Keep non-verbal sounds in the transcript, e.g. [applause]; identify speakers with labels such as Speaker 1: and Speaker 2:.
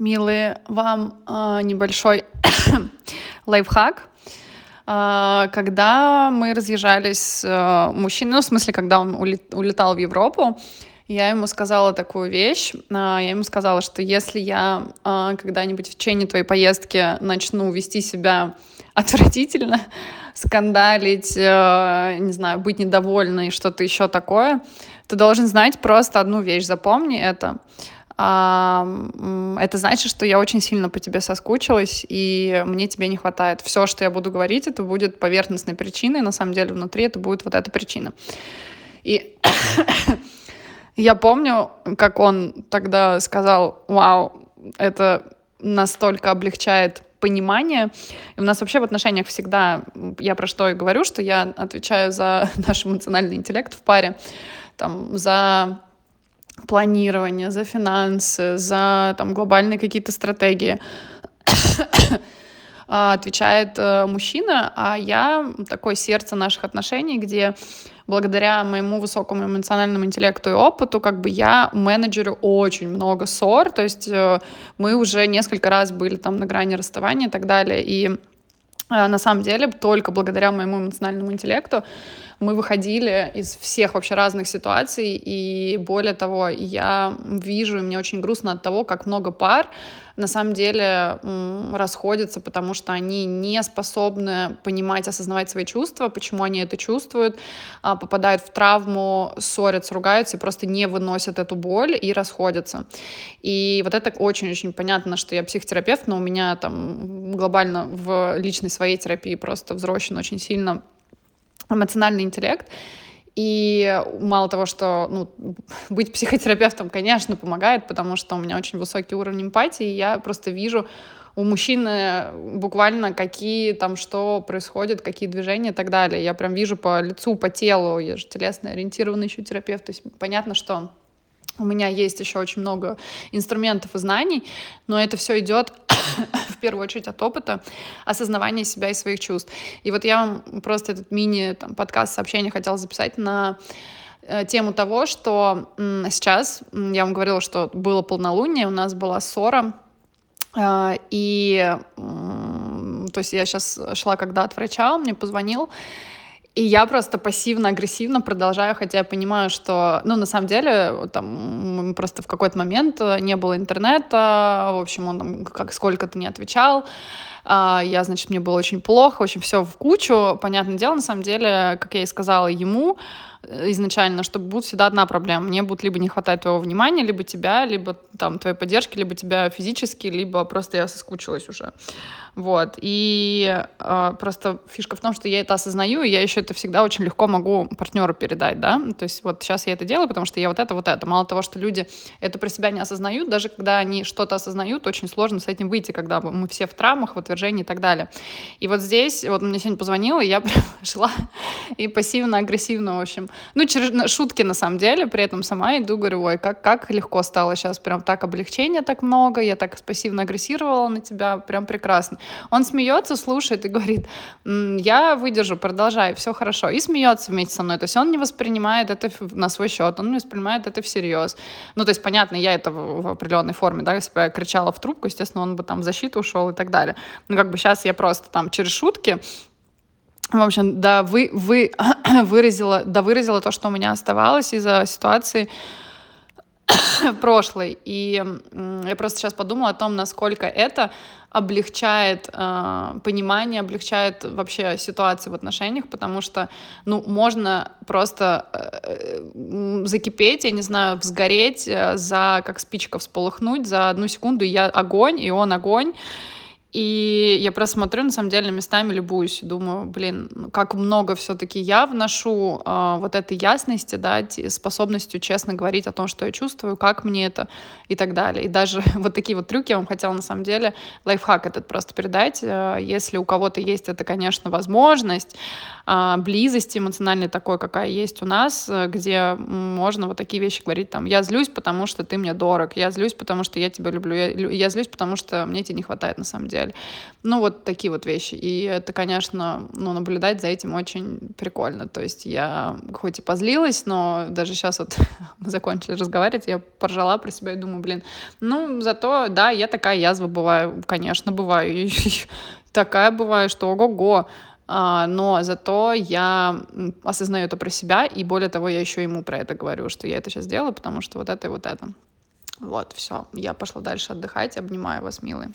Speaker 1: Милые, вам э, небольшой [coughs] лайфхак. Э, когда мы разъезжались с э, мужчиной, ну, в смысле, когда он улетал в Европу, я ему сказала такую вещь. Э, я ему сказала, что если я когда-нибудь в течение твоей поездки начну вести себя [laughs] отвратительно, скандалить, э, не знаю, быть недовольной, что-то еще такое, ты должен знать просто одну вещь. Запомни это это значит, что я очень сильно по тебе соскучилась, и мне тебе не хватает. Все, что я буду говорить, это будет поверхностной причиной, на самом деле внутри это будет вот эта причина. И [coughs] я помню, как он тогда сказал, вау, это настолько облегчает понимание. И у нас вообще в отношениях всегда, я про что и говорю, что я отвечаю за [laughs] наш эмоциональный интеллект в паре, там, за планирование, за финансы, за там, глобальные какие-то стратегии. [coughs] А, отвечает э, мужчина, а я такое сердце наших отношений, где благодаря моему высокому эмоциональному интеллекту и опыту, как бы я менеджерю очень много ссор, то есть э, мы уже несколько раз были там на грани расставания и так далее, и на самом деле только благодаря моему эмоциональному интеллекту мы выходили из всех вообще разных ситуаций, и более того, я вижу, и мне очень грустно от того, как много пар на самом деле расходятся, потому что они не способны понимать, осознавать свои чувства, почему они это чувствуют, а, попадают в травму, ссорятся, ругаются и просто не выносят эту боль и расходятся. И вот это очень-очень понятно, что я психотерапевт, но у меня там глобально в личной своей терапии просто взросшен очень сильно эмоциональный интеллект. И мало того, что ну, быть психотерапевтом, конечно, помогает, потому что у меня очень высокий уровень эмпатии, и я просто вижу у мужчины буквально какие там что происходит, какие движения и так далее. Я прям вижу по лицу, по телу, я же телесно ориентированный еще терапевт, то есть понятно, что у меня есть еще очень много инструментов и знаний, но это все идет [coughs] в первую очередь от опыта, осознавания себя и своих чувств. И вот я вам просто этот мини-подкаст сообщение хотела записать на э, тему того, что сейчас, я вам говорила, что было полнолуние, у нас была ссора, э, и то есть я сейчас шла когда от врача, он мне позвонил, и я просто пассивно-агрессивно продолжаю, хотя я понимаю, что, ну, на самом деле, там, просто в какой-то момент э, не было интернета, в общем, он там как сколько-то не отвечал, я, значит, мне было очень плохо, общем, все в кучу. Понятное дело, на самом деле, как я и сказала ему э, изначально, что будет всегда одна проблема. Мне будет либо не хватать твоего внимания, либо тебя, либо там твоей поддержки, либо тебя физически, либо просто я соскучилась уже. Вот. И э, просто фишка в том, что я это осознаю, и я еще это всегда очень легко могу партнеру передать, да. То есть вот сейчас я это делаю, потому что я вот это, вот это. Мало того, что люди это про себя не осознают, даже когда они что-то осознают, очень сложно с этим выйти, когда мы все в травмах, в отвержении и так далее. И вот здесь, вот мне сегодня позвонила, и я [laughs] шла и пассивно-агрессивно, в общем. Ну, через шутки на самом деле, при этом сама иду, говорю, ой, как, как легко стало сейчас, прям так облегчения так много, я так пассивно агрессировала на тебя, прям прекрасно. Он смеется, слушает и говорит, я выдержу, продолжай, все хорошо. И смеется вместе со мной. То есть он не воспринимает это на свой счет, он не воспринимает это всерьез. Ну, то есть, понятно, я это в, в определенной форме, да, если бы я кричала в трубку, естественно, он бы там в защиту ушел и так далее. Ну, как бы сейчас я просто там через шутки в общем, да, вы, вы [clears throat] выразила, да, выразила то, что у меня оставалось из-за ситуации, [clears throat] прошлой. И я просто сейчас подумала о том, насколько это облегчает э, понимание, облегчает вообще ситуацию в отношениях, потому что, ну, можно просто э, закипеть, я не знаю, взгореть, э, за, как спичка всполыхнуть за одну секунду, я огонь, и он огонь, и я просто смотрю, на самом деле, местами любуюсь, думаю, блин, как много все-таки я вношу э, вот этой ясности, да, способностью честно говорить о том, что я чувствую, как мне это и так далее. И даже [laughs] вот такие вот трюки я вам хотела, на самом деле, лайфхак этот просто передать. Э, если у кого-то есть это, конечно, возможность, э, близости эмоциональной такой, какая есть у нас, э, где можно вот такие вещи говорить, там, я злюсь, потому что ты мне дорог, я злюсь, потому что я тебя люблю, я, я злюсь, потому что мне тебя не хватает, на самом деле деле. Ну, вот такие вот вещи. И это, конечно, ну, наблюдать за этим очень прикольно. То есть я хоть и позлилась, но даже сейчас вот [laughs] мы закончили разговаривать, я поржала про себя и думаю, блин, ну, зато, да, я такая язва бываю, конечно, бываю. [laughs] Такая бываю, что ого-го. А, но зато я осознаю это про себя, и более того, я еще ему про это говорю, что я это сейчас делаю, потому что вот это и вот это. Вот, все, я пошла дальше отдыхать, обнимаю вас, милые.